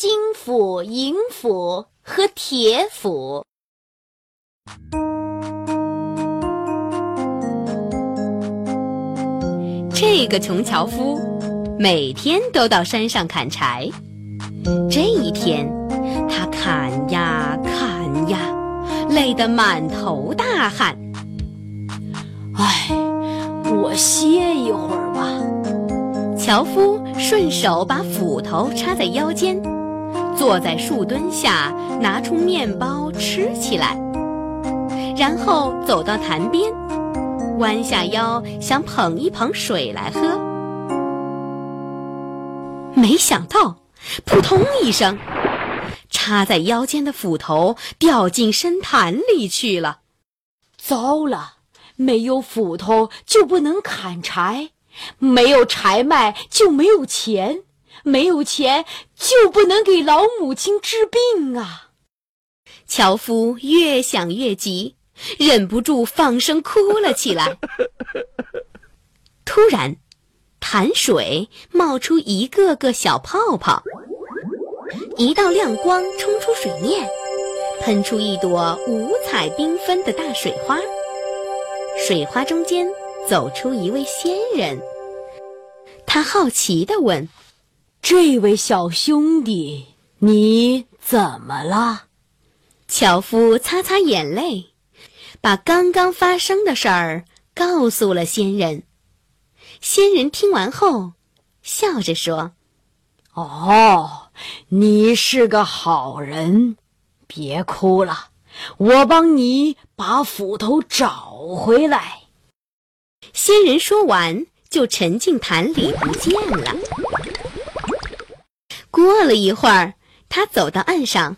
金斧、银斧和铁斧。这个穷樵夫每天都到山上砍柴。这一天，他砍呀砍呀，累得满头大汗。唉，我歇一会儿吧。樵夫顺手把斧头插在腰间，坐在树墩下，拿出面包吃起来，然后走到潭边，弯下腰想捧一捧水来喝，没想到，扑通一声，插在腰间的斧头掉进深潭里去了。糟了，没有斧头就不能砍柴。没有柴卖就没有钱，没有钱就不能给老母亲治病啊！樵夫越想越急，忍不住放声哭了起来。突然，潭水冒出一个个小泡泡，一道亮光冲出水面，喷出一朵五彩缤纷的大水花。水花中间。走出一位仙人，他好奇地问：“这位小兄弟，你怎么了？”樵夫擦擦眼泪，把刚刚发生的事儿告诉了仙人。仙人听完后，笑着说：“哦，你是个好人，别哭了，我帮你把斧头找回来。”仙人说完，就沉进潭里不见了。过了一会儿，他走到岸上，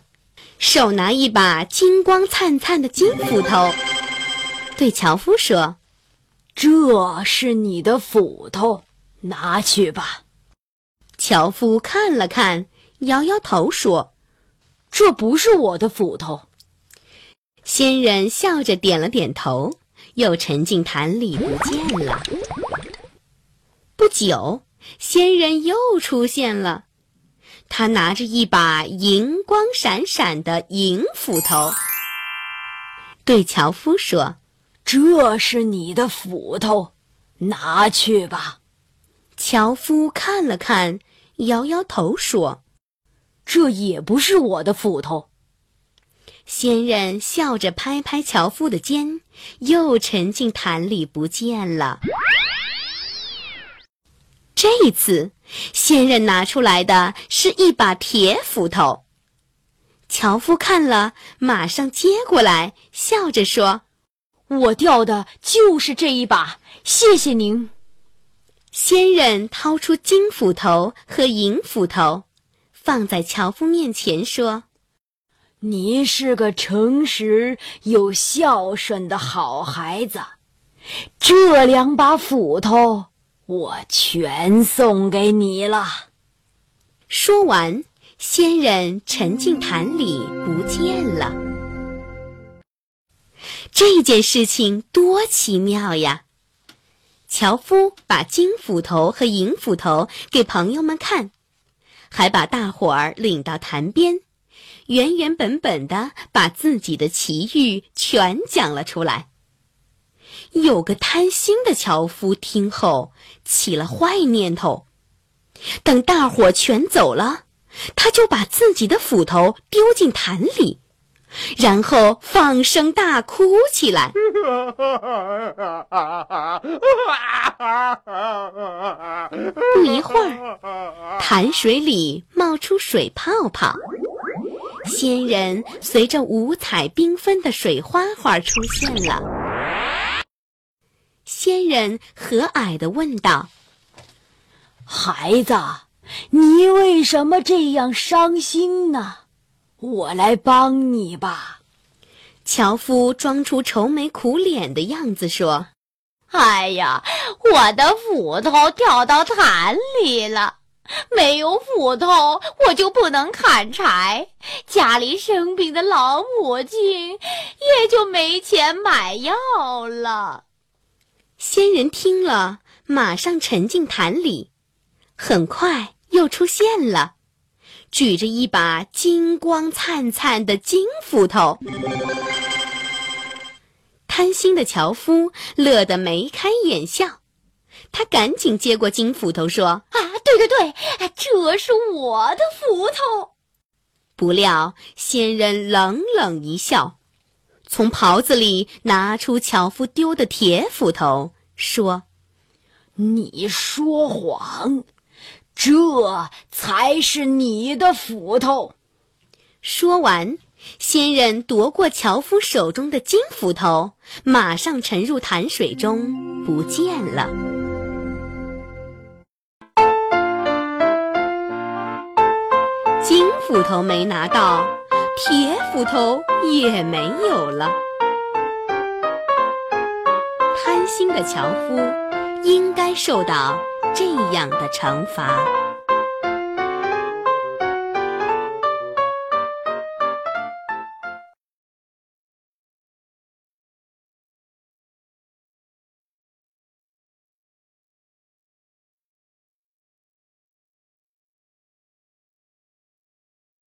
手拿一把金光灿灿的金斧头，对樵夫说：“这是你的斧头，拿去吧。”樵夫看了看，摇摇头说：“这不是我的斧头。”仙人笑着点了点头。又沉进潭里不见了。不久，仙人又出现了，他拿着一把银光闪闪的银斧头，对樵夫说：“这是你的斧头，拿去吧。”樵夫看了看，摇摇头说：“这也不是我的斧头。”仙人笑着拍拍樵夫的肩，又沉进潭里不见了。这一次，仙人拿出来的是一把铁斧头。樵夫看了，马上接过来，笑着说：“我掉的就是这一把，谢谢您。”仙人掏出金斧头和银斧头，放在樵夫面前说。你是个诚实又孝顺的好孩子，这两把斧头我全送给你了。说完，仙人沉进潭里不见了。这件事情多奇妙呀！樵夫把金斧头和银斧头给朋友们看，还把大伙儿领到潭边。原原本本的把自己的奇遇全讲了出来。有个贪心的樵夫听后起了坏念头，等大伙全走了，他就把自己的斧头丢进潭里，然后放声大哭起来。不一会儿，潭水里冒出水泡泡。仙人随着五彩缤纷的水花花出现了。仙人和蔼地问道：“孩子，你为什么这样伤心呢？我来帮你吧。”樵夫装出愁眉苦脸的样子说：“哎呀，我的斧头掉到潭里了。”没有斧头，我就不能砍柴。家里生病的老母亲也就没钱买药了。仙人听了，马上沉进潭里，很快又出现了，举着一把金光灿灿的金斧头。贪心的樵夫乐得眉开眼笑，他赶紧接过金斧头说：“啊，对对对，这是我的斧头。”不料仙人冷冷一笑，从袍子里拿出樵夫丢的铁斧头，说：“你说谎，这才是你的斧头。”说完，仙人夺过樵夫手中的金斧头，马上沉入潭水中，不见了。金斧头没拿到，铁斧头也没有了。心的樵夫应该受到这样的惩罚。